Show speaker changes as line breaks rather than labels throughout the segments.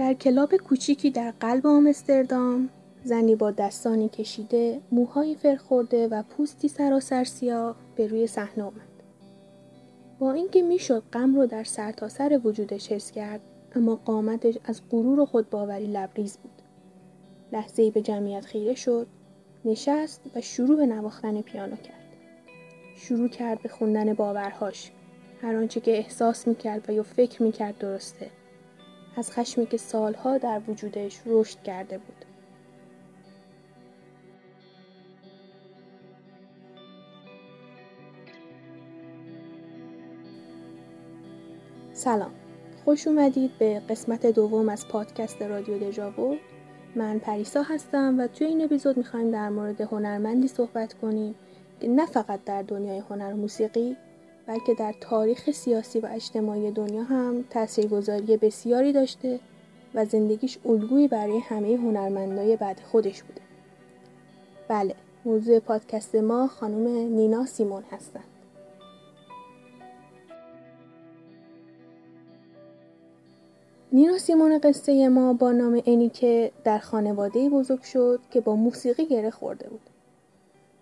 در کلاب کوچیکی در قلب آمستردام زنی با دستانی کشیده موهایی فرخورده و پوستی سراسر سیاه به روی صحنه آمد. با اینکه می‌شد غم رو در سرتاسر سر وجودش حس کرد اما قامتش از غرور و خودباوری لبریز بود. لحظه به جمعیت خیره شد نشست و شروع به نواختن پیانو کرد. شروع کرد به خوندن باورهاش. هر آنچه که احساس می‌کرد و یا فکر می‌کرد درسته. از خشمی که سالها در وجودش رشد کرده بود. سلام. خوش اومدید به قسمت دوم از پادکست رادیو دژاوو. من پریسا هستم و توی این اپیزود می‌خوایم در مورد هنرمندی صحبت کنیم که نه فقط در دنیای هنر و موسیقی بلکه در تاریخ سیاسی و اجتماعی دنیا هم تاثیرگذاری بسیاری داشته و زندگیش الگویی برای همه هنرمندای بعد خودش بوده. بله، موضوع پادکست ما خانم نینا سیمون هستند. نینا سیمون قصه ما با نام انیکه در خانواده بزرگ شد که با موسیقی گره خورده بود.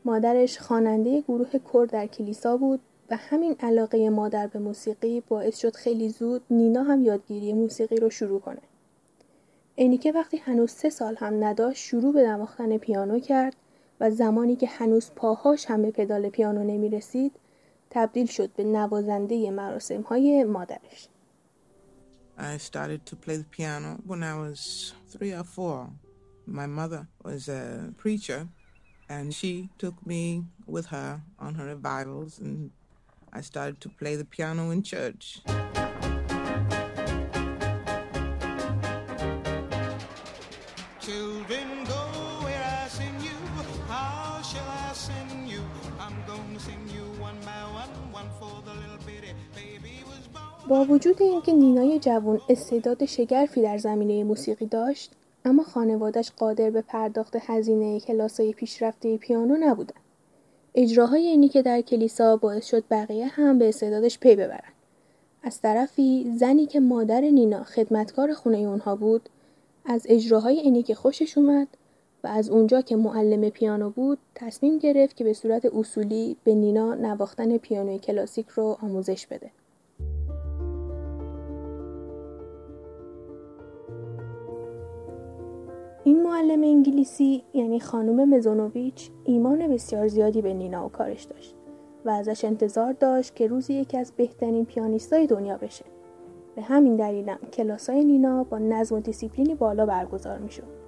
مادرش خواننده گروه کرد در کلیسا بود و همین علاقه مادر به موسیقی باعث شد خیلی زود نینا هم یادگیری موسیقی رو شروع کنه. انیکه وقتی هنوز سه سال هم نداشت شروع به نواختن پیانو کرد و زمانی که هنوز پاهاش هم به پدال پیانو نمی رسید تبدیل شد به نوازنده مراسم های مادرش.
I started to play the piano when I was three or four. My mother was a preacher, and she took me with her on her revivals, and I started to play the piano in church. Children, go where I sing you. How shall I sing you? I'm gonna sing you one by one, one for the little bitty baby was born.
با وجود اینکه نینای جوان استعداد شگرفی در زمینه موسیقی داشت اما خانوادش قادر به پرداخت هزینه کلاسای پیشرفته پیانو نبودن اجراهای اینی که در کلیسا باعث شد بقیه هم به استعدادش پی ببرن از طرفی زنی که مادر نینا خدمتکار خونه اونها بود از اجراهای اینی که خوشش اومد و از اونجا که معلم پیانو بود تصمیم گرفت که به صورت اصولی به نینا نواختن پیانوی کلاسیک رو آموزش بده. این معلم انگلیسی یعنی خانم مزونوویچ ایمان بسیار زیادی به نینا و کارش داشت و ازش انتظار داشت که روزی یکی از بهترین پیانیستای دنیا بشه. به همین دلیلم کلاسای نینا با نظم و دیسیپلینی بالا برگزار می‌شد.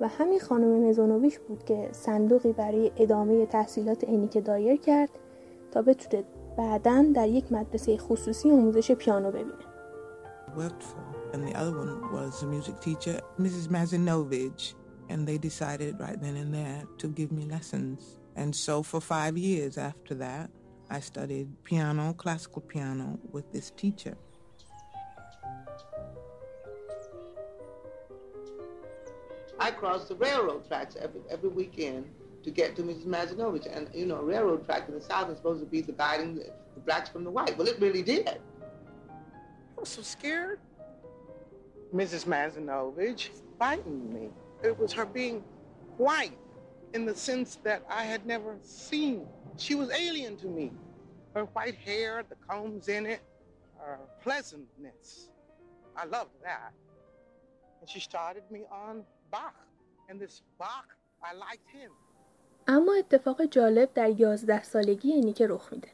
و همین خانم مزونوویچ بود که صندوقی برای ادامه تحصیلات انیکه دایر کرد تا بتونه بعدا در یک مدرسه خصوصی آموزش پیانو ببینه.
And the other one was a music teacher, Mrs. Mazinovich. And they decided right then and there to give me lessons. And so for five years after that, I studied piano, classical piano, with this teacher. I crossed the railroad tracks every, every weekend to get to Mrs. Mazinovich. And, you know, a railroad track in the South is supposed to be dividing the, the blacks from the white. Well, it really did. I was so scared. Mrs. Mazinovich fighting me. It was her being white in the sense that I had never seen. She was alien to me. Her white hair, the combs in it, her pleasantness. I loved that. And she started me on Bach. And this Bach, I liked him.
اما اتفاق جالب در 11 سالگی اینی که رخ میده.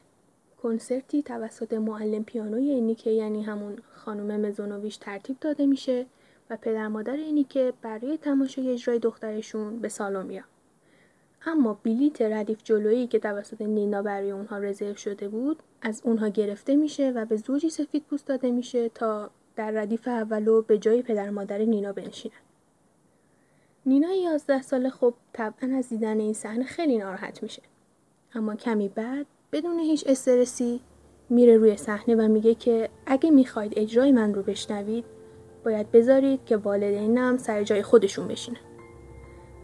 کنسرتی توسط معلم پیانوی اینیکه یعنی همون خانم مزونوویچ ترتیب داده میشه و پدر مادر اینیکه برای تماشای اجرای دخترشون به سالن میان. اما بلیت ردیف جلویی که توسط نینا برای اونها رزرو شده بود از اونها گرفته میشه و به زوجی سفید پوست داده میشه تا در ردیف اولو به جای پدر مادر نینا بنشینن. نینا یازده ساله خب طبعا از دیدن این صحنه خیلی ناراحت میشه. اما کمی بعد بدون هیچ استرسی میره روی صحنه و میگه که اگه می‌خواید اجرای من رو بشنوید باید بذارید که والدینم سر جای خودشون بشینن.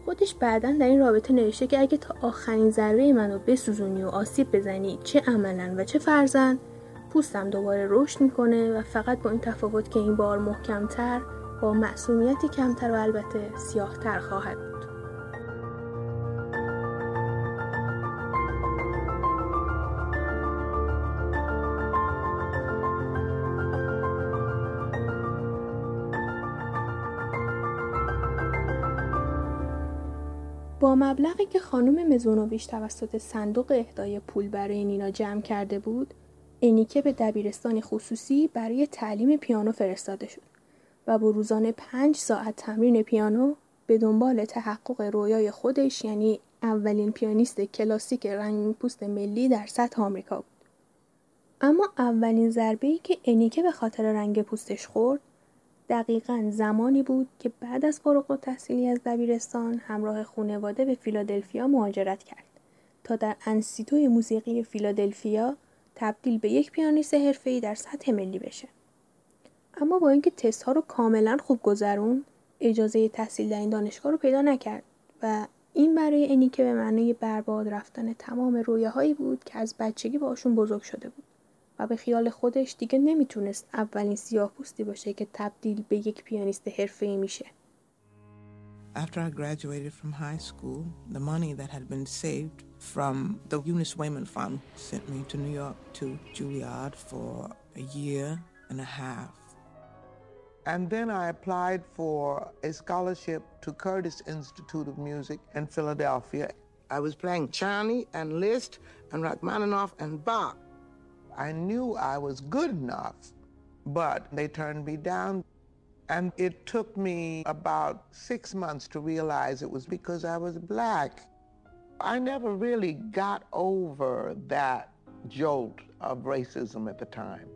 خودش بعدا در این رابطه نوشته که اگه تا آخرین ذره منو بسوزونی و آسیب بزنی چه عملا و چه فرزن پوستم دوباره رشد می‌کنه و فقط با این تفاوت که این بار محکمتر با معصومیتی کمتر و البته سیاهتر خواهد مبلغی که خانم مزونوویچ توسط صندوق اهدای پول برای نینا جمع کرده بود انیکه به دبیرستان خصوصی برای تعلیم پیانو فرستاده شد و با روزانه پنج ساعت تمرین پیانو به دنبال تحقق رویای خودش یعنی اولین پیانیست کلاسیک رنگین پوست ملی در سطح آمریکا بود. اما اولین ضربه که انیکه به خاطر رنگ پوستش خورد دقیقا زمانی بود که بعد از فارغ التحصیلی از دبیرستان همراه خانواده به فیلادلفیا مهاجرت کرد تا در انسیتوی موسیقی فیلادلفیا تبدیل به یک پیانیست حرفه‌ای در سطح ملی بشه. اما با اینکه تست ها رو کاملا خوب گذرون اجازه تحصیل در این دانشگاه رو پیدا نکرد و این برای انیکه به معنای برباد رفتن تمام رویاهایی بود که از بچگی باشون بزرگ شده بود. و به خیال خودش دیگه نمی‌تونست اولین سیاه پوستی باشه که تبدیل به یک پیانیست حرفه‌ای میشه.
After I graduated from high school, the money that had been saved from the Eunice Wayman Fund sent me to New York to Juilliard for a year and a half.
And then I applied for a scholarship to Curtis Institute of Music in Philadelphia. I was playing Czerny and Liszt and Rachmaninoff and Bach. I knew I was good enough, but they turned me down. And it took me about six months to realize it was because I was black. I never really got over that jolt of racism at the time.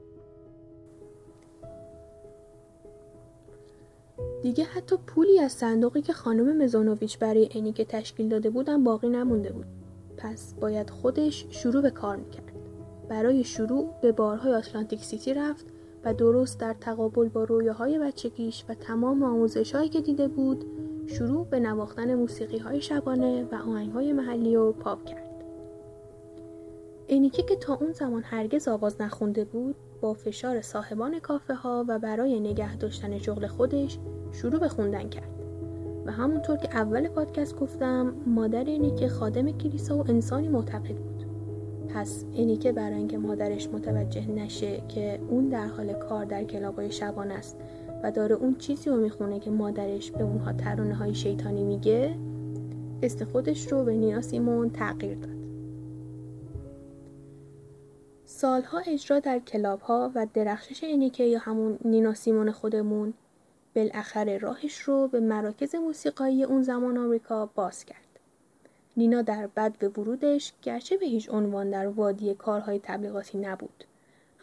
دیگه حتی پولی از صندوقی که خانم مزانوویچ برای انیکه تشکیل داده بودم باقی نمونده بود. پس باید خودش شروع به کار میکرد. برای شروع به بارهای آتلانتیک سیتی رفت و درست در تقابل با رویاهای بچگیش و تمام آموزش هایی که دیده بود شروع به نواختن موسیقی های شبانه و آهنگ های محلی و پاپ کرد. اینیکه که تا اون زمان هرگز آواز نخونده بود با فشار صاحبان کافه ها و برای نگه داشتن شغل خودش شروع به خوندن کرد. و همونطور که اول پادکست گفتم مادر اینیکه خادم کلیسا و انسانی معتقد بود. پس اینی برای اینکه مادرش متوجه نشه که اون در حال کار در کلابای شبان است و داره اون چیزی رو می‌خونه که مادرش به اونها ترانه های شیطانی میگه است خودش رو به نینا سیمون تغییر داد سالها اجرا در کلاب ها و درخشش اینیکه یا همون نینا سیمون خودمون بالاخره راهش رو به مراکز موسیقایی اون زمان آمریکا باز کرد. نینا در بد به ورودش گرچه به هیچ عنوان در وادی کارهای تبلیغاتی نبود.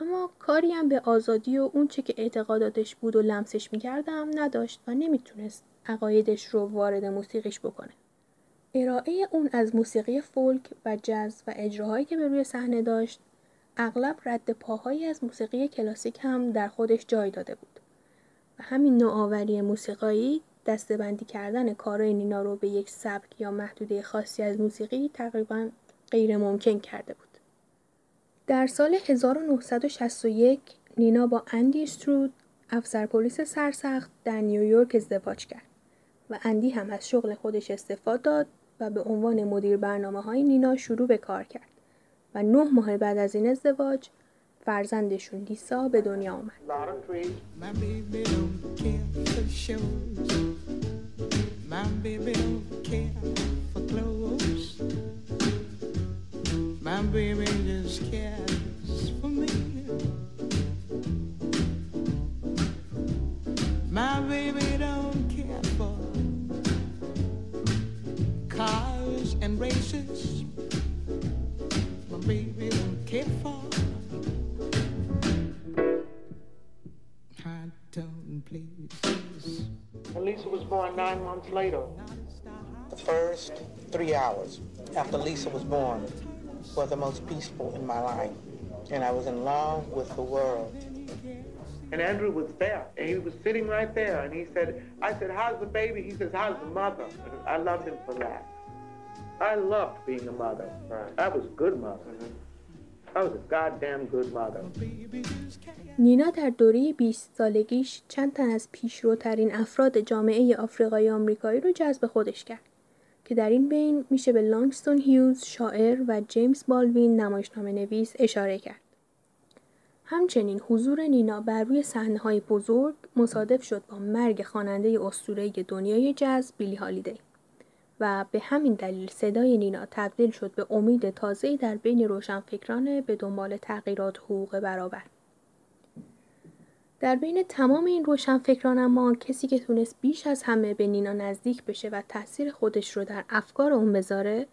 اما کاری هم به آزادی و اونچه که اعتقاداتش بود و لمسش می‌کردم نداشت و نمی‌تونست عقایدش رو وارد موسیقیش بکنه. ارائه اون از موسیقی فولک و جز و اجراهایی که به روی صحنه داشت اغلب رد پاهایی از موسیقی کلاسیک هم در خودش جای داده بود. و همین نوآوری موسیقایی دستبندی کردن کارهای نینا رو به یک سبک یا محدوده خاصی از موسیقی تقریبا غیر ممکن کرده بود. در سال 1961 نینا با اندی استرود افسر پلیس سرسخت در نیویورک ازدواج کرد و اندی هم از شغل خودش استفاده داد و به عنوان مدیر برنامه های نینا شروع به کار کرد و نه ماه بعد از این ازدواج فرزندشون لیسا به دنیا آمد. My baby don't care
nine later.
The first three hours after Lisa was born were the most peaceful in my life. And I was in love with the world.
And Andrew was there, and he was sitting right there, and he said, I said, how's the baby? He says, how's the mother? I loved him for that. I loved being a mother. Right. I was a good mother. Mm-hmm.
نینا در دوره 20 سالگیش چند تن از پیشروترین افراد جامعه آفریقای آمریکایی رو جذب خودش کرد که در این بین میشه به لانگستون هیوز شاعر و جیمز بالوین نمایشنامه نویس اشاره کرد. همچنین حضور نینا بر روی های بزرگ مصادف شد با مرگ خواننده اسطوره‌ای دنیای جاز بیلی هالیدی و به همین دلیل صدای نینا تبدیل شد به امید تازه‌ای در بین روشنفکران به دنبال تغییرات حقوق برابر. در بین تمام این روشنفکران اما کسی که تونست بیش از همه به نینا نزدیک بشه و تاثیر خودش رو در افکار اون بذاره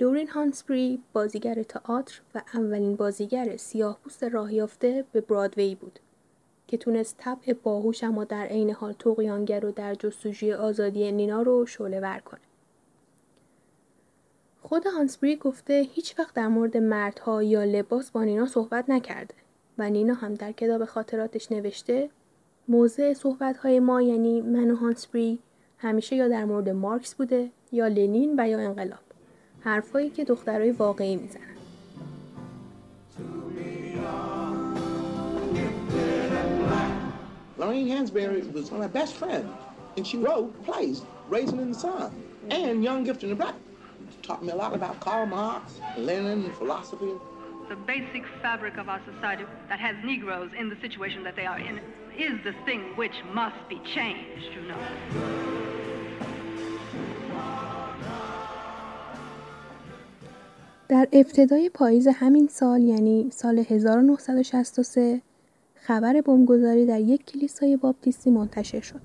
لورین هانسبری بازیگر تئاتر و اولین بازیگر سیاه پوست راه یافته به برادوی بود که تونست طبع باهوش اما در عین حال توقیانگر و در جستجوی آزادی نینا رو شعله ور کنه. خود هانسبری گفته هیچ وقت در مورد مردها یا لباس با نینا صحبت نکرده و نینا هم در کتاب خاطراتش نوشته موضع صحبتهای ما یعنی من و هانسبری همیشه یا در مورد مارکس بوده یا لنین و یا انقلاب حرفایی که دخترای واقعی می‌زنن
Lorraine Hansberry was my best friend, and she wrote plays, Raisin in the Sun, and Young Gift in the Black. Taught me a lot about Karl Marx, Lenin, philosophy.
The basic fabric of our society that has Negroes in the situation that they are in is the thing which must be changed, you know.
در ابتدای پاییز همین سال یعنی سال 1963 خبر بمبگذاری در یک کلیسای باپتیستی منتشر شد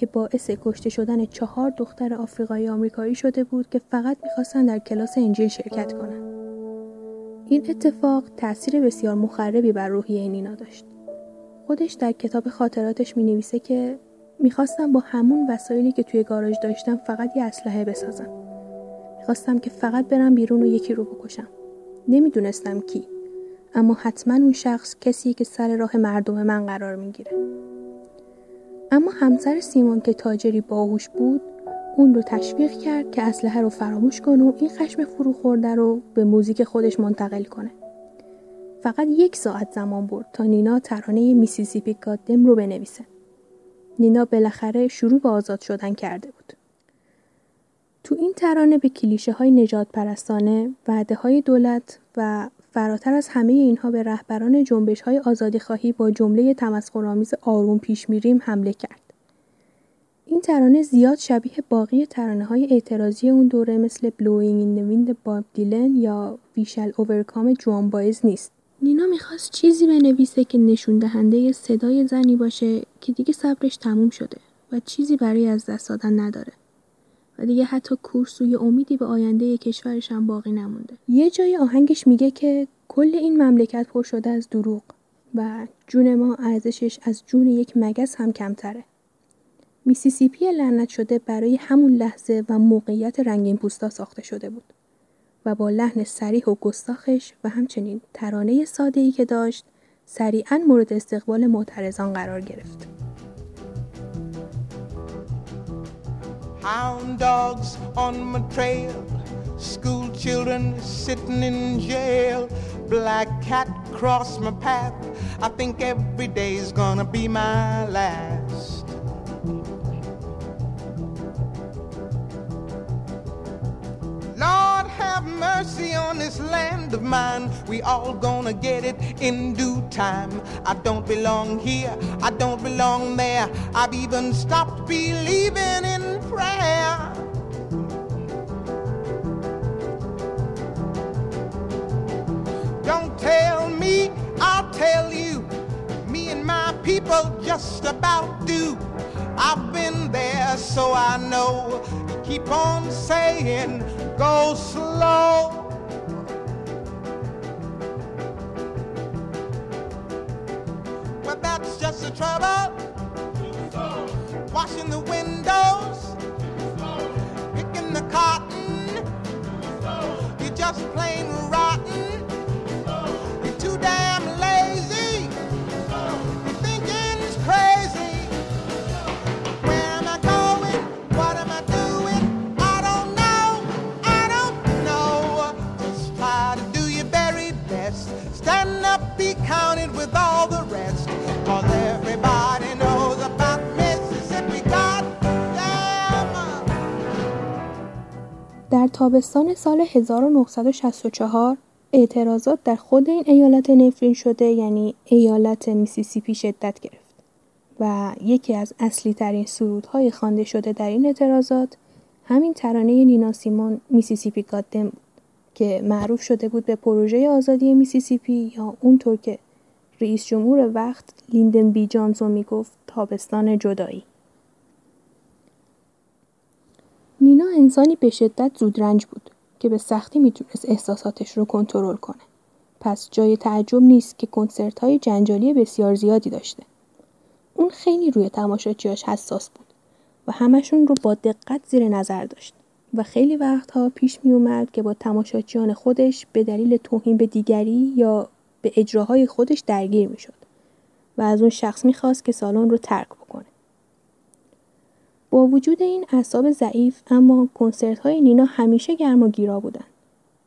که باعث کشته شدن چهار دختر آفریقایی آمریکایی شده بود که فقط می‌خواستن در کلاس انجیل شرکت کنند. این اتفاق تاثیر بسیار مخربی بر روحیه نینا داشت. خودش در کتاب خاطراتش می نویسه که می‌خواستم با همون وسایلی که توی گاراژ داشتم فقط یه اسلحه بسازم. خواستم که فقط برم بیرون و یکی رو بکشم. نمی‌دونستم کی. اما حتما اون شخص کسی که سر راه مردم من قرار می‌گیره. اما همسر سیمون که تاجری باهوش بود اون رو تشویق کرد که اسلحه رو فراموش کنه و این خشم فرو خورده رو به موزیک خودش منتقل کنه. فقط یک ساعت زمان برد تا نینا ترانه میسیسیپی گادم رو بنویسه. نینا بالاخره شروع به آزاد شدن کرده بود. تو این ترانه به کلیشه های نجات پرستانه، وعده های دولت و فراتر از همه اینها به رهبران جنبش های آزادی خواهی با جمله تمسخرآمیز آروم پیش میریم حمله کرد. این ترانه زیاد شبیه باقی ترانه های اعتراضی اون دوره مثل in the Wind باب دیلن یا Shall Overcome جوان بایز نیست. نینا می‌خواست چیزی بنویسه که نشون دهنده صدای زنی باشه که دیگه صبرش تموم شده و چیزی برای از دست دادن نداره. و دیگه حتی کورسوی امیدی به آینده کشورش هم باقی نمونده یه جای آهنگش میگه که کل این مملکت پر شده از دروغ و جون ما ارزشش از جون یک مگس هم کمتره میسیسیپی لعنت شده برای همون لحظه و موقعیت رنگین پوستا ساخته شده بود و با لحن سریح و گستاخش و همچنین ترانه ساده ای که داشت سریعا مورد استقبال معترضان قرار گرفت.
Hound dogs on my trail, school children sitting in jail, black cat cross my path. I think every day's gonna be my last. Lord, have mercy on this land of mine. We all gonna get it in due time. I don't belong here, I don't belong there. I've even stopped believing in prayer. Don't tell me, I'll tell you. Me and my people just about do. I've been there, so I know. Keep on saying, go slow. Well, that's just the trouble. Washing the the cotton. You're just plain
تابستان سال 1964 اعتراضات در خود این ایالت نفرین شده یعنی ایالت میسیسیپی شدت گرفت و یکی از اصلی ترین سرودهای خوانده شده در این اعتراضات همین ترانه نینا سیمون Mississippi Goddam بود که معروف شده بود به پروژه آزادی میسیسیپی یا اونطور که رئیس جمهور وقت لیندن بی جانسون می‌گفت تابستان جدایی. نینا انسانی به شدت زودرنج بود که به سختی می‌تونست احساساتش رو کنترل کنه. پس جای تعجب نیست که کنسرت های جنجالی بسیار زیادی داشته. اون خیلی روی تماشاچیاش حساس بود و همشون رو با دقت زیر نظر داشت و خیلی وقتها پیش می اومد که با تماشاچیان خودش به دلیل توهین به دیگری یا به اجراهای خودش درگیر می شد و از اون شخص می‌خواست که سالن رو ترک. با وجود این اعصاب ضعیف اما کنسرت های نینا همیشه گرم و گیرا بودن.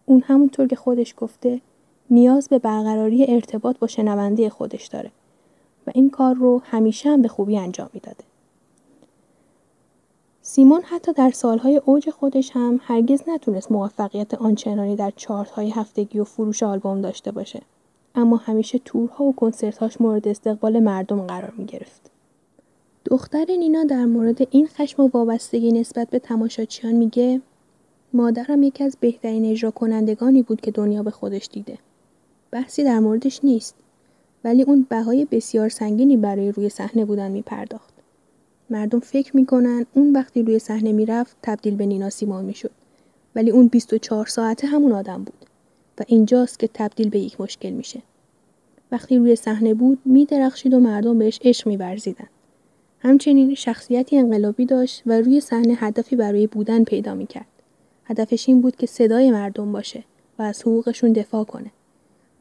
اون همونطور که خودش گفته نیاز به برقراری ارتباط با شنونده خودش داره و این کار رو همیشه هم به خوبی انجام می‌داده. سیمون حتی در سالهای اوج خودش هم هرگز نتونست موفقیت آنچنانی در چارت های هفتگی و فروش آلبوم داشته باشه. اما همیشه تورها و کنسرتهاش مورد استقبال مردم قرار می گرفت. دختر نینا در مورد این خشم و وابستگی نسبت به تماشاچیان میگه مادرم یکی از بهترین اجرا کنندگانی بود که دنیا به خودش دیده. بحثی در موردش نیست. ولی اون بهای بسیار سنگینی برای روی صحنه بودن می پرداخت. مردم فکر می‌کنن اون وقتی روی صحنه می‌رفت تبدیل به نینا سیمون می‌شد. ولی اون 24 ساعته همون آدم بود و اینجاست که تبدیل به یک مشکل میشه. وقتی روی صحنه بود میدرخشید و مردم بهش عشق میورزیدن. همچنین شخصیتی انقلابی داشت و روی صحنه هدفی برای بودن پیدا می‌کرد. هدفش این بود که صدای مردم باشه و از حقوقشون دفاع کنه.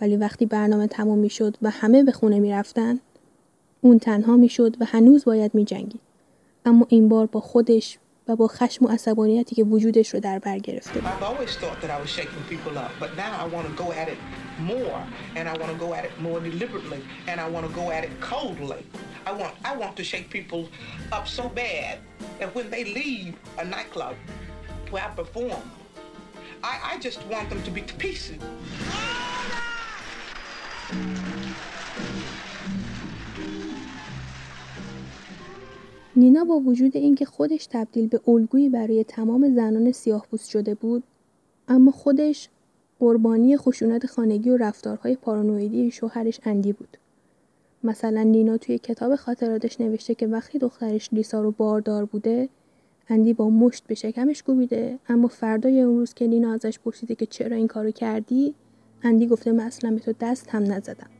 ولی وقتی برنامه تموم می‌شد و همه به خونه می‌رفتن اون تنها می‌شد و هنوز باید میجنگید اما این بار با خودش و با خشم و عصبانیتی که وجودش رو در بر گرفته بود
I've always thought that I was shaking people up, but now I want to go at it more, and I want to go at it more deliberately, and I want to go at it coldly. I want, I want to shake people up so bad that when they leave a nightclub where I perform, I, I just want them to be to pieces.
نینا با وجود اینکه خودش تبدیل به الگویی برای تمام زنان سیاه‌پوست شده بود اما خودش قربانی خشونت خانگی و رفتارهای پارانویدی شوهرش اندی بود. مثلا نینا توی کتاب خاطراتش نوشته که وقتی دخترش لیسا رو باردار بوده اندی با مشت به شکمش کوبیده اما فردای اون روز که نینا ازش پرسیده که چرا این کارو کردی اندی گفته من اصلا به تو دست هم نزدم.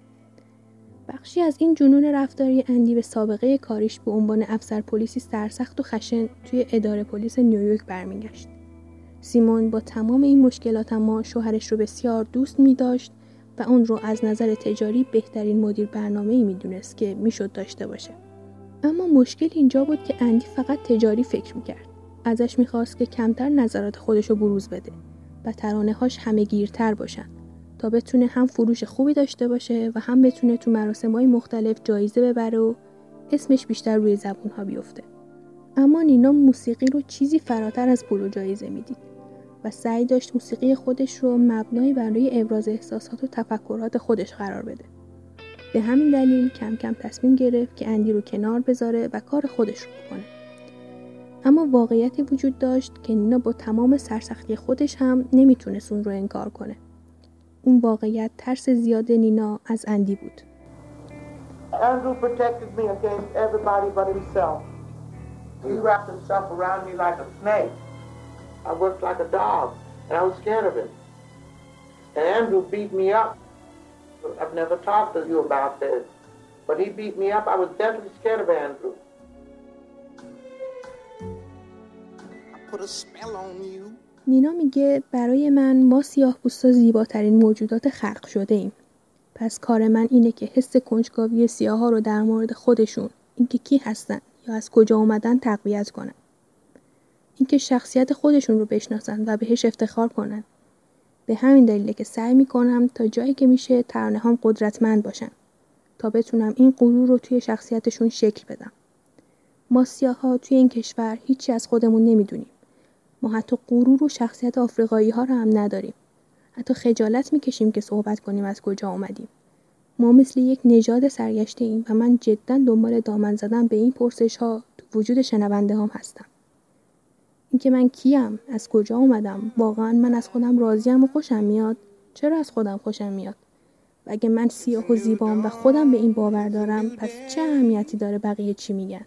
بخشی از این جنون رفتاری اندی به سابقه کاریش به عنوان افسر پلیسی سرسخت و خشن توی اداره پلیس نیویورک برمیگشت. سیمون با تمام این مشکلات اما شوهرش رو بسیار دوست می داشت و اون رو از نظر تجاری بهترین مدیر برنامه ای می دونست که می‌شد داشته باشه. اما مشکل اینجا بود که اندی فقط تجاری فکر می کرد. ازش می‌خواست که کمتر نظرات خودش رو بروز بده و ترانه هاش همه گیرتر باشن تا بتونه هم فروش خوبی داشته باشه و هم بتونه تو مراسم های مختلف جایزه ببره و اسمش بیشتر روی زبون ها بیفته. اما نینا موسیقی رو چیزی فراتر از پول و جایزه می‌دید و سعی داشت موسیقی خودش رو مبنایی برای ابراز احساسات و تفکرات خودش قرار بده. به همین دلیل کم کم تصمیم گرفت که اندی رو کنار بذاره و کار خودش رو بکنه. اما واقعیتی وجود داشت که نینا با تمام سرسختی خودش هم نمی‌تونست اون رو انکار کنه. اون واقعیت ترس زیاد نینا از اندی بود.
Andrew protected me against everybody but himself. He wrapped himself around me like a snake. I worked like a dog, and I was scared of him. And Andrew beat me up. I've never talked to you about this, but he beat me up. I was deathly scared of Andrew.
I put a spell on you.
نینا میگه برای من ما سیاه بوستا زیباترین موجودات خلق شده ایم. پس کار من اینه که حس کنجکاوی سیاه ها رو در مورد خودشون اینکه کی هستن یا از کجا اومدن تقویت کنن. اینکه شخصیت خودشون رو بشناسن و بهش افتخار کنن. به همین دلیله که سعی می‌کنم تا جایی که میشه ترانه هم قدرتمند باشن تا بتونم این غرور رو توی شخصیتشون شکل بدم. ما ها توی این کشور هیچی از خودمون نمی‌دونیم. ما حتی غرور و شخصیت آفریقایی ها رو هم نداریم. حتی خجالت می‌کشیم که صحبت کنیم از کجا آمدیم. ما مثل یک نژاد سرگشته ایم و من جدا دنبال دامن زدن به این پرسش ها تو وجود شنونده هم هستم. اینکه من کیم از کجا اومدم واقعا من از خودم راضیم و خوشم میاد چرا از خودم خوشم میاد و اگه من سیاه و زیبام و خودم به این باور دارم پس چه اهمیتی داره بقیه چی میگن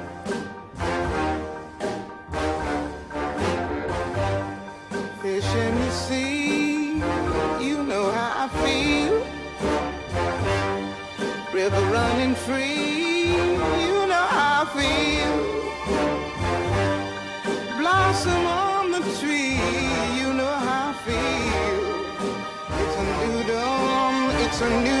Running free. You know how I feel. Blossom on the tree. You know how I feel. It's a new dawn. It's a new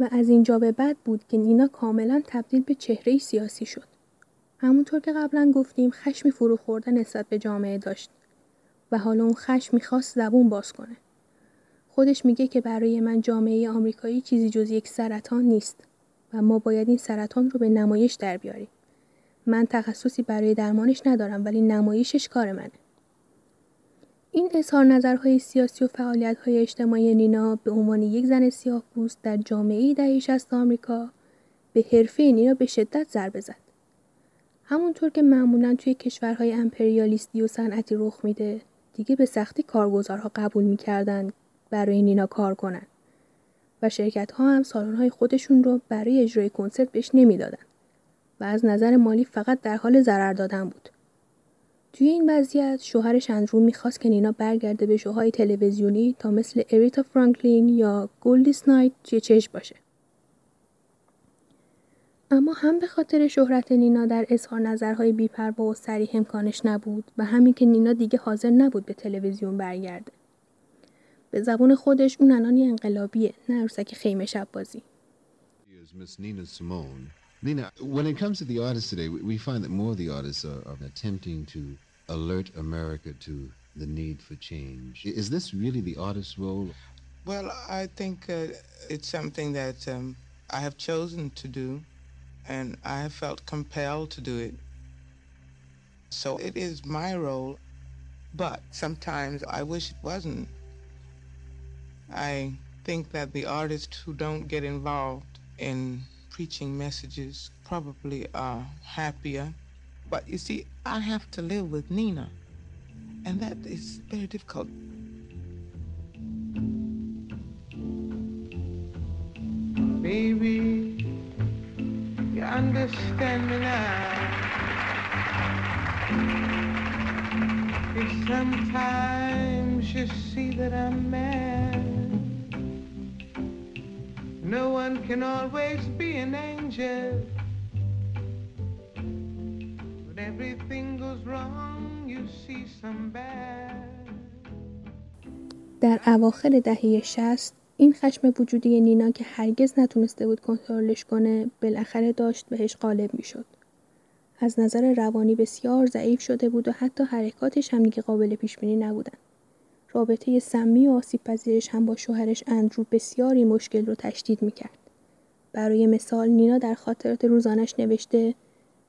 و از اینجا به بعد بود که نینا کاملا تبدیل به چهره سیاسی شد. همونطور که قبلا گفتیم خشمی فرو خورده نسبت به جامعه داشت و حالا اون خشم می‌خواست زبون باز کنه. خودش میگه که برای من جامعه آمریکایی چیزی جز یک سرطان نیست و ما باید این سرطان رو به نمایش در بیاریم. من تخصصی برای درمانش ندارم ولی نمایشش کار منه. این اظهار نظرهای سیاسی و فعالیت‌های اجتماعی نینا به عنوان یک زن سیاه پوست در جامعه دهه 60 آمریکا به حرفه نینا به شدت ضربه زد. همونطور که معمولا توی کشورهای امپریالیستی و صنعتی رخ میده، دیگه به سختی کارگزارها قبول می‌کردن برای نینا کار کنن و شرکت ها هم سالن های خودشون رو برای اجرای کنسرت بهش نمی‌دادن و از نظر مالی فقط در حال ضرر دادن بود. توی این وضعیت شوهرش اندرو می‌خواست که نینا برگرده به شوهای تلویزیونی تا مثل اریتا فرانکلین یا گولدی سنایت توی چشم باشه. اما هم به خاطر شهرت نینا در اظهار نظرهای بیپروا و سریح امکانش نبود و همین که نینا دیگه حاضر نبود به تلویزیون برگرده. به زبون خودش اون الان انقلابیه نه عروسک خیمه شب بازی.
Lena, when it comes to the artists today, we find that more of the artists are, are attempting to alert America to the need for change. Is this really the artist's role?
Well, I think uh, it's something that um, I have chosen to do, and I have felt compelled to do it. So it is my role, but sometimes I wish it wasn't. I think that the artists who don't get involved in preaching messages probably are happier. But you see, I have to live with Nina, and that is very difficult.
Maybe you understand me now. If sometimes you see that I'm mad, no one can always be an angel. When everything goes wrong, you see some bad.
در اواخر دهه 60 این خشم وجودی نینا که هرگز نتونسته بود کنترلش کنه بالاخره داشت بهش غالب می‌شد. از نظر روانی بسیار ضعیف شده بود و حتی حرکاتش هم دیگه قابل پیش بینی نبودن. رابطه سمی و آسیب پذیرش هم با شوهرش اندرو بسیاری مشکل رو تشدید می‌کرد. برای مثال نینا در خاطرات روزانش نوشته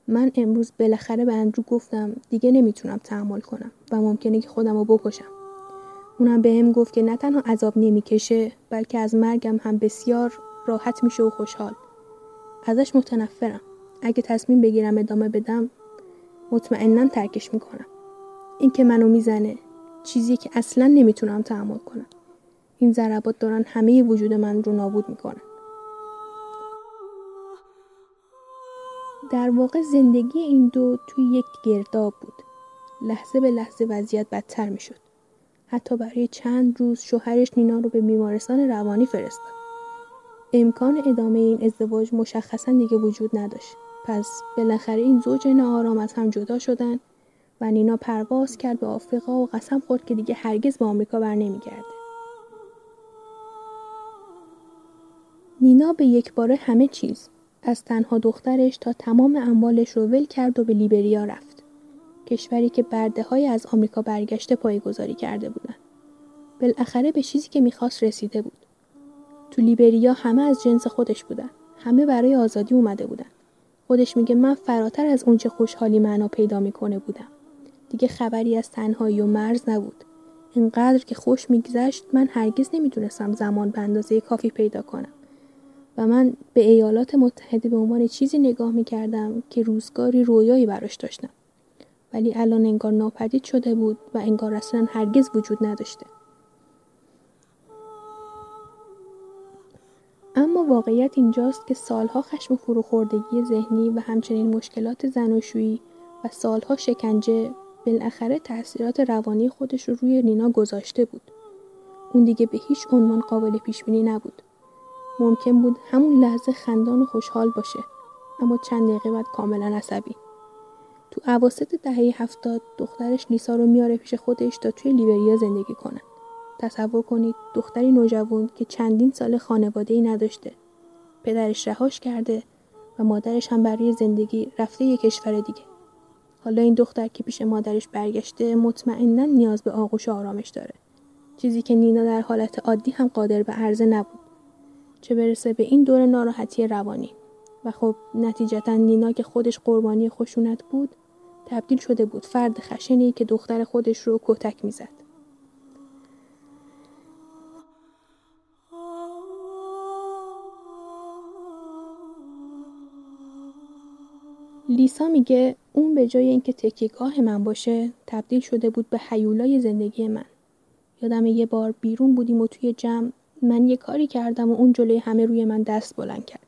من امروز بالاخره به اندرو گفتم دیگه نمی‌تونم تحمل کنم و ممکنه که خودم رو بکشم. اونم به هم گفت که نه تنها عذاب نمی‌کشه بلکه از مرگم هم بسیار راحت میشه و خوشحال. ازش متنفرم. اگه تصمیم بگیرم ادامه بدم مطمئنا ترکش می‌کنم. این که منو می‌زنه چیزی که اصلا نمی‌تونم تحمل کنم. این ضربات دارن همه وجود من رو نابود می‌کنن. در واقع زندگی این دو توی یک گرداب بود. لحظه به لحظه وضعیت بدتر می‌شد. حتی برای چند روز شوهرش نینا رو به بیمارستان روانی فرستاد. امکان ادامه این ازدواج مشخصا دیگه وجود نداشت. پس بالاخره این زوج ناآرام از هم جدا شدن و نینا پرواز کرد به آفریقا و قسم خورد که دیگه هرگز به آمریکا بر نمیگرده. نینا به یک باره همه چیز از تنها دخترش تا تمام اموالش رو ول کرد و به لیبریا رفت. کشوری که برده های از آمریکا برگشته پایگذاری کرده بودن. بالاخره به چیزی که می‌خواست رسیده بود. تو لیبریا همه از جنس خودش بودن. همه برای آزادی اومده بودن. خودش میگه من فراتر از اونچه خوشحالی معنا پیدا می‌کنه بودم. دیگه خبری از تنهایی و مرز نبود. اینقدر که خوش میگذشت من هرگز نمی‌دونستم زمان به اندازه کافی پیدا کنم. و من به ایالات متحده به عنوان چیزی نگاه می‌کردم که روزگاری رویایی براش داشتم. ولی الان انگار ناپدید شده بود و انگار اصلا هرگز وجود نداشته. اما واقعیت اینجاست که سالها خشم و فروخوردگی ذهنی و همچنین مشکلات زناشویی و سالها شکنجه بالاخره تاثیرات روانی خودش رو روی نینا گذاشته بود. اون دیگه به هیچ عنوان قابل پیش بینی نبود. ممکن بود همون لحظه خندان و خوشحال باشه اما چند دقیقه بعد کاملا عصبی. تو عواسط دهه هفتاد دخترش لیسا رو میاره پیش خودش تا توی لیبریا زندگی کنه. تصور کنید دختری نوجوان که چندین سال خانواده ای نداشته. پدرش رهاش کرده و مادرش هم برای زندگی رفته یک کشور دیگه. حالا این دختر که پیش مادرش برگشته مطمئنا نیاز به آغوش آرامش داره. چیزی که نینا در حالت عادی هم قادر به عرضه نبود. چه برسه به این دور ناراحتی روانی. و خب نتیجتا نینا که خودش قربانی خشونت بود تبدیل شده بود فرد خشنی که دختر خودش رو کتک می‌زد. لیسا میگه اون به جای اینکه تکیگاه من باشه تبدیل شده بود به حیولای زندگی من. یادم یه بار بیرون بودیم و توی جمع من یه کاری کردم و اون جلوی همه روی من دست بلند کرد.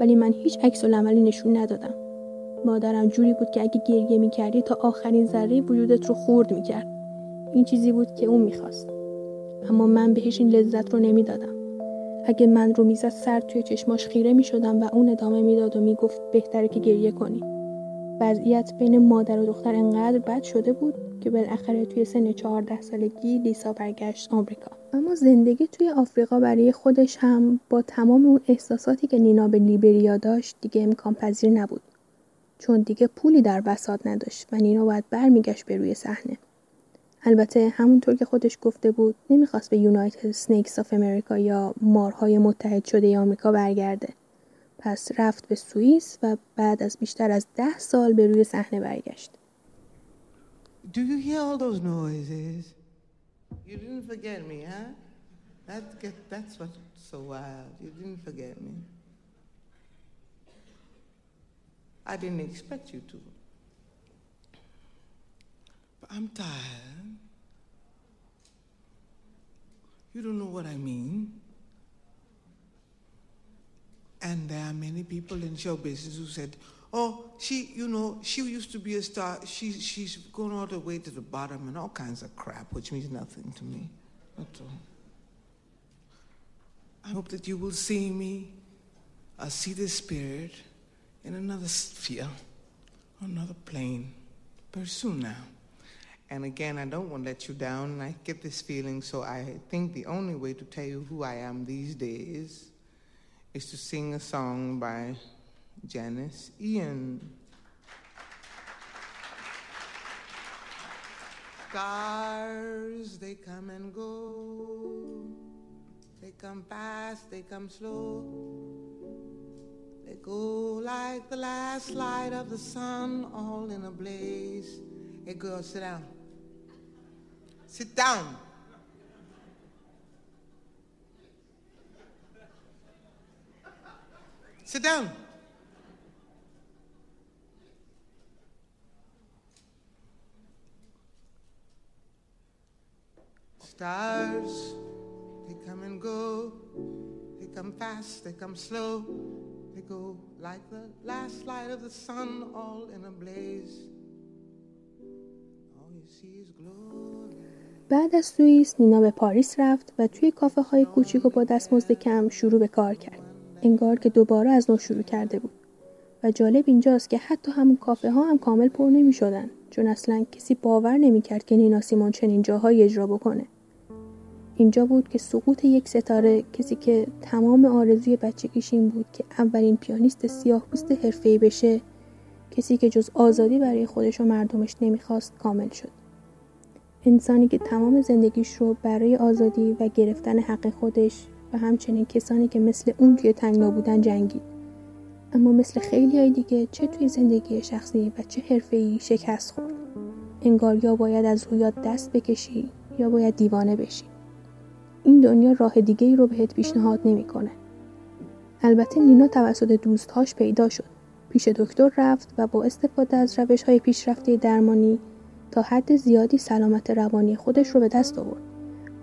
ولی من هیچ عکس عملی نشون ندادم. مادرم جوری بود که اگه گریه می‌کردی تا آخرین ذره وجودت رو خورد می‌کرد. این چیزی بود که اون می‌خواست. اما من بهش این لذت رو نمی‌دادم. اگه من رو می‌زد سر توی چشماش خیره می‌شدم و اون ادامه می‌داد و می‌گفت بهتره که گریه کنی. وضعیت بین مادر و دختر انقدر بد شده بود که بالاخره توی سن چهارده سالگی لیسا برگشت آمریکا. اما زندگی توی آفریقا برای خودش هم با تمام اون احساساتی که نینا به لیبریا داشت دیگه امکان پذیر نبود. چون دیگه پولی در بساط نداشت و نینا باید برمیگشت به روی صحنه. البته همونطور که خودش گفته بود نمی‌خواست به United Snakes of America یا مارهای متحد شده آمریکا برگرده. پس رفت به سوئیس و بعد از بیشتر از ده سال به روی صحنه برگشت.
Do you hear all those noises? You didn't forget me, huh? That get, that's what's so wild. You didn't forget me. I didn't expect you to. But I'm tired. You don't know what I mean.
And there are many people in show business who said, oh, she, you know, she used to be a star. She, she's gone all the way to the bottom and all kinds of crap, which means nothing to me. That's all. I hope that you will see me, uh, see the spirit in another sphere, another plane, very soon now. And again, I don't want to let you down, and I get this feeling, so I think the only way to tell you who I am these days is to sing a song by Janis Ian. Stars, they come and go. They come fast, they come slow. They go like the last light of the sun, all in a blaze. Hey, girl, sit down. Sit down. Sit down. Stars, they come and go. They come fast, they come slow. They go like the last light of the sun, all in a blaze. All you see is glory.
بعد از سوئیس نینا به پاریس رفت و توی کافه های کوچیک و با دستمزد کم شروع به کار کرد. انگار که دوباره از نو شروع کرده بود. و جالب اینجاست که حتی همون کافه ها هم کامل پر نمی شدن چون اصلا کسی باور نمی کرد که نینا سیمون چنین جاهایی اجرا بکنه. اینجا بود که سقوط یک ستاره کسی که تمام آرزوی بچگیش این بود که اولین پیانیست سیاه پوست حرفه‌ای بشه کسی که جز آزادی برای خودش و مردمش نمی‌خواست کامل شد انسانی که تمام زندگیش رو برای آزادی و گرفتن حق خودش و همچنین کسانی که مثل اون توی تنگنا بودن جنگید اما مثل خیلی های دیگه چه توی زندگی شخصی و چه حرفه‌ای شکست خورد انگار یا باید از رویات دست بکشی یا باید دیوانه بشی این دنیا راه دیگه ای رو بهت پیشنهاد نمی‌کنه. البته نینا توسط دوستهاش پیدا شد. پیش دکتر رفت و با استفاده از روش های پیشرفته درمانی تا حد زیادی سلامت روانی خودش رو به دست آورد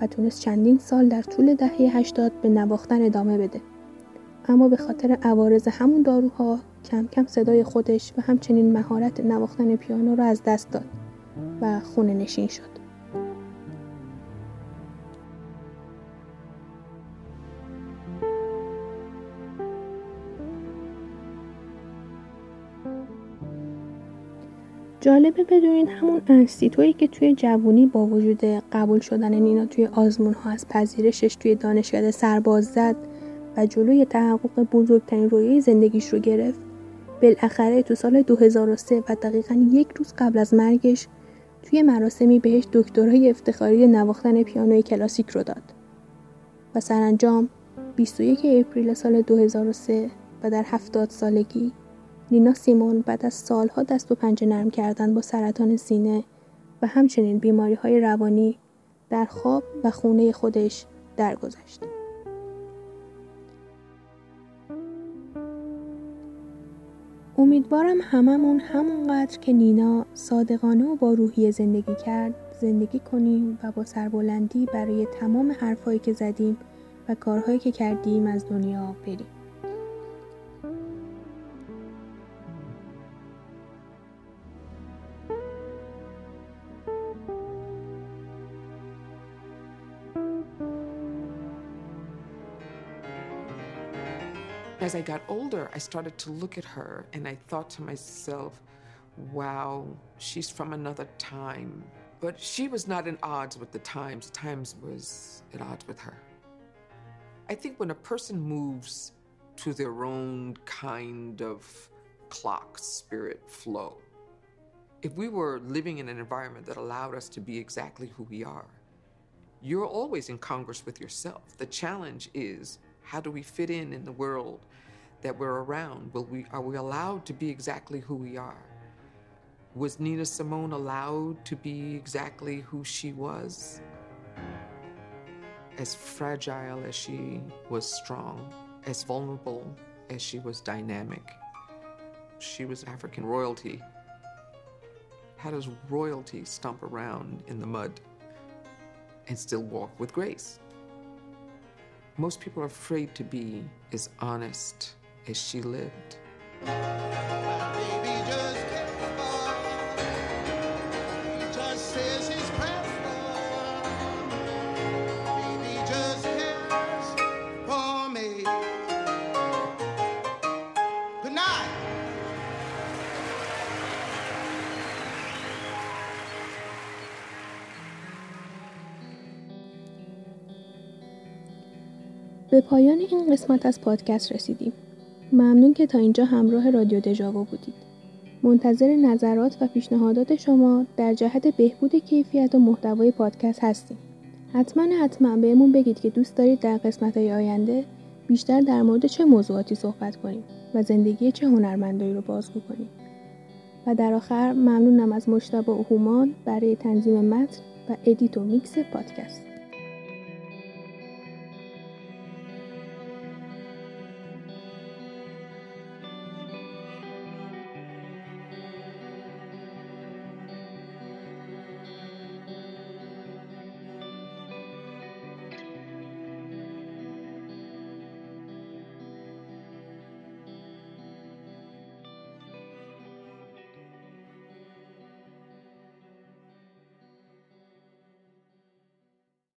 و تونست چندین سال در طول دهه 80 به نواختن ادامه بده. اما به خاطر عوارض همون داروها کم کم صدای خودش و همچنین مهارت نواختن پیانو رو از دست داد و خونه نشین شد. جالبه بدونید همون انستیتویی که توی جوونی با وجود قبول شدن نینا توی آزمون ها از پذیرشش توی دانشکده سرباز زد و جلوی تحقق بزرگترین رویای زندگیش رو گرفت. بالاخره تو سال 2003 و دقیقا یک روز قبل از مرگش توی مراسمی بهش دکترای افتخاری نواختن پیانوی کلاسیک رو داد. و سرانجام 21 اپریل سال 2003 و در هفتاد سالگی نینا سیمون بعد از سالها دست و پنجه نرم کردن با سرطان سینه و همچنین بیماری های روانی در خواب و خونه خودش درگذشت. امیدوارم هممون همونقدر که نینا صادقانه و با روحیه زندگی کرد زندگی کنیم و با سربلندی برای تمام حرفهایی که زدیم و کارهایی که کردیم از دنیا بریم.
As I got older, I started to look at her and I thought to myself, wow, she's from another time. But she was not in odds with the times, the times was at odds with her. I think when a person moves to their own kind of clock, spirit, flow, if we were living in an environment that allowed us to be exactly who we are, you're always in congress with yourself. The challenge is how do we fit in in the world that we're around? Will we, are we allowed to be exactly who we are? Was Nina Simone allowed to be exactly who she was? As fragile as she was strong, as vulnerable as she was dynamic. She was African royalty. How does royalty stomp around in the mud and still walk with grace? Most people are afraid to be as honest
as she lived.
به پایان این قسمت از پادکست رسیدیم. ممنون که تا اینجا همراه رادیو دژاوو بودید. منتظر نظرات و پیشنهادات شما در جهت بهبود کیفیت و محتوای پادکست هستیم. حتما حتما بهمون بگید که دوست دارید در قسمت های آینده بیشتر در مورد چه موضوعاتی صحبت کنیم و زندگی چه هنرمندایی رو بازگو کنیم. و در آخر ممنونم از مشتبه هومان برای تنظیم متن و ادیت و میکس پادکست.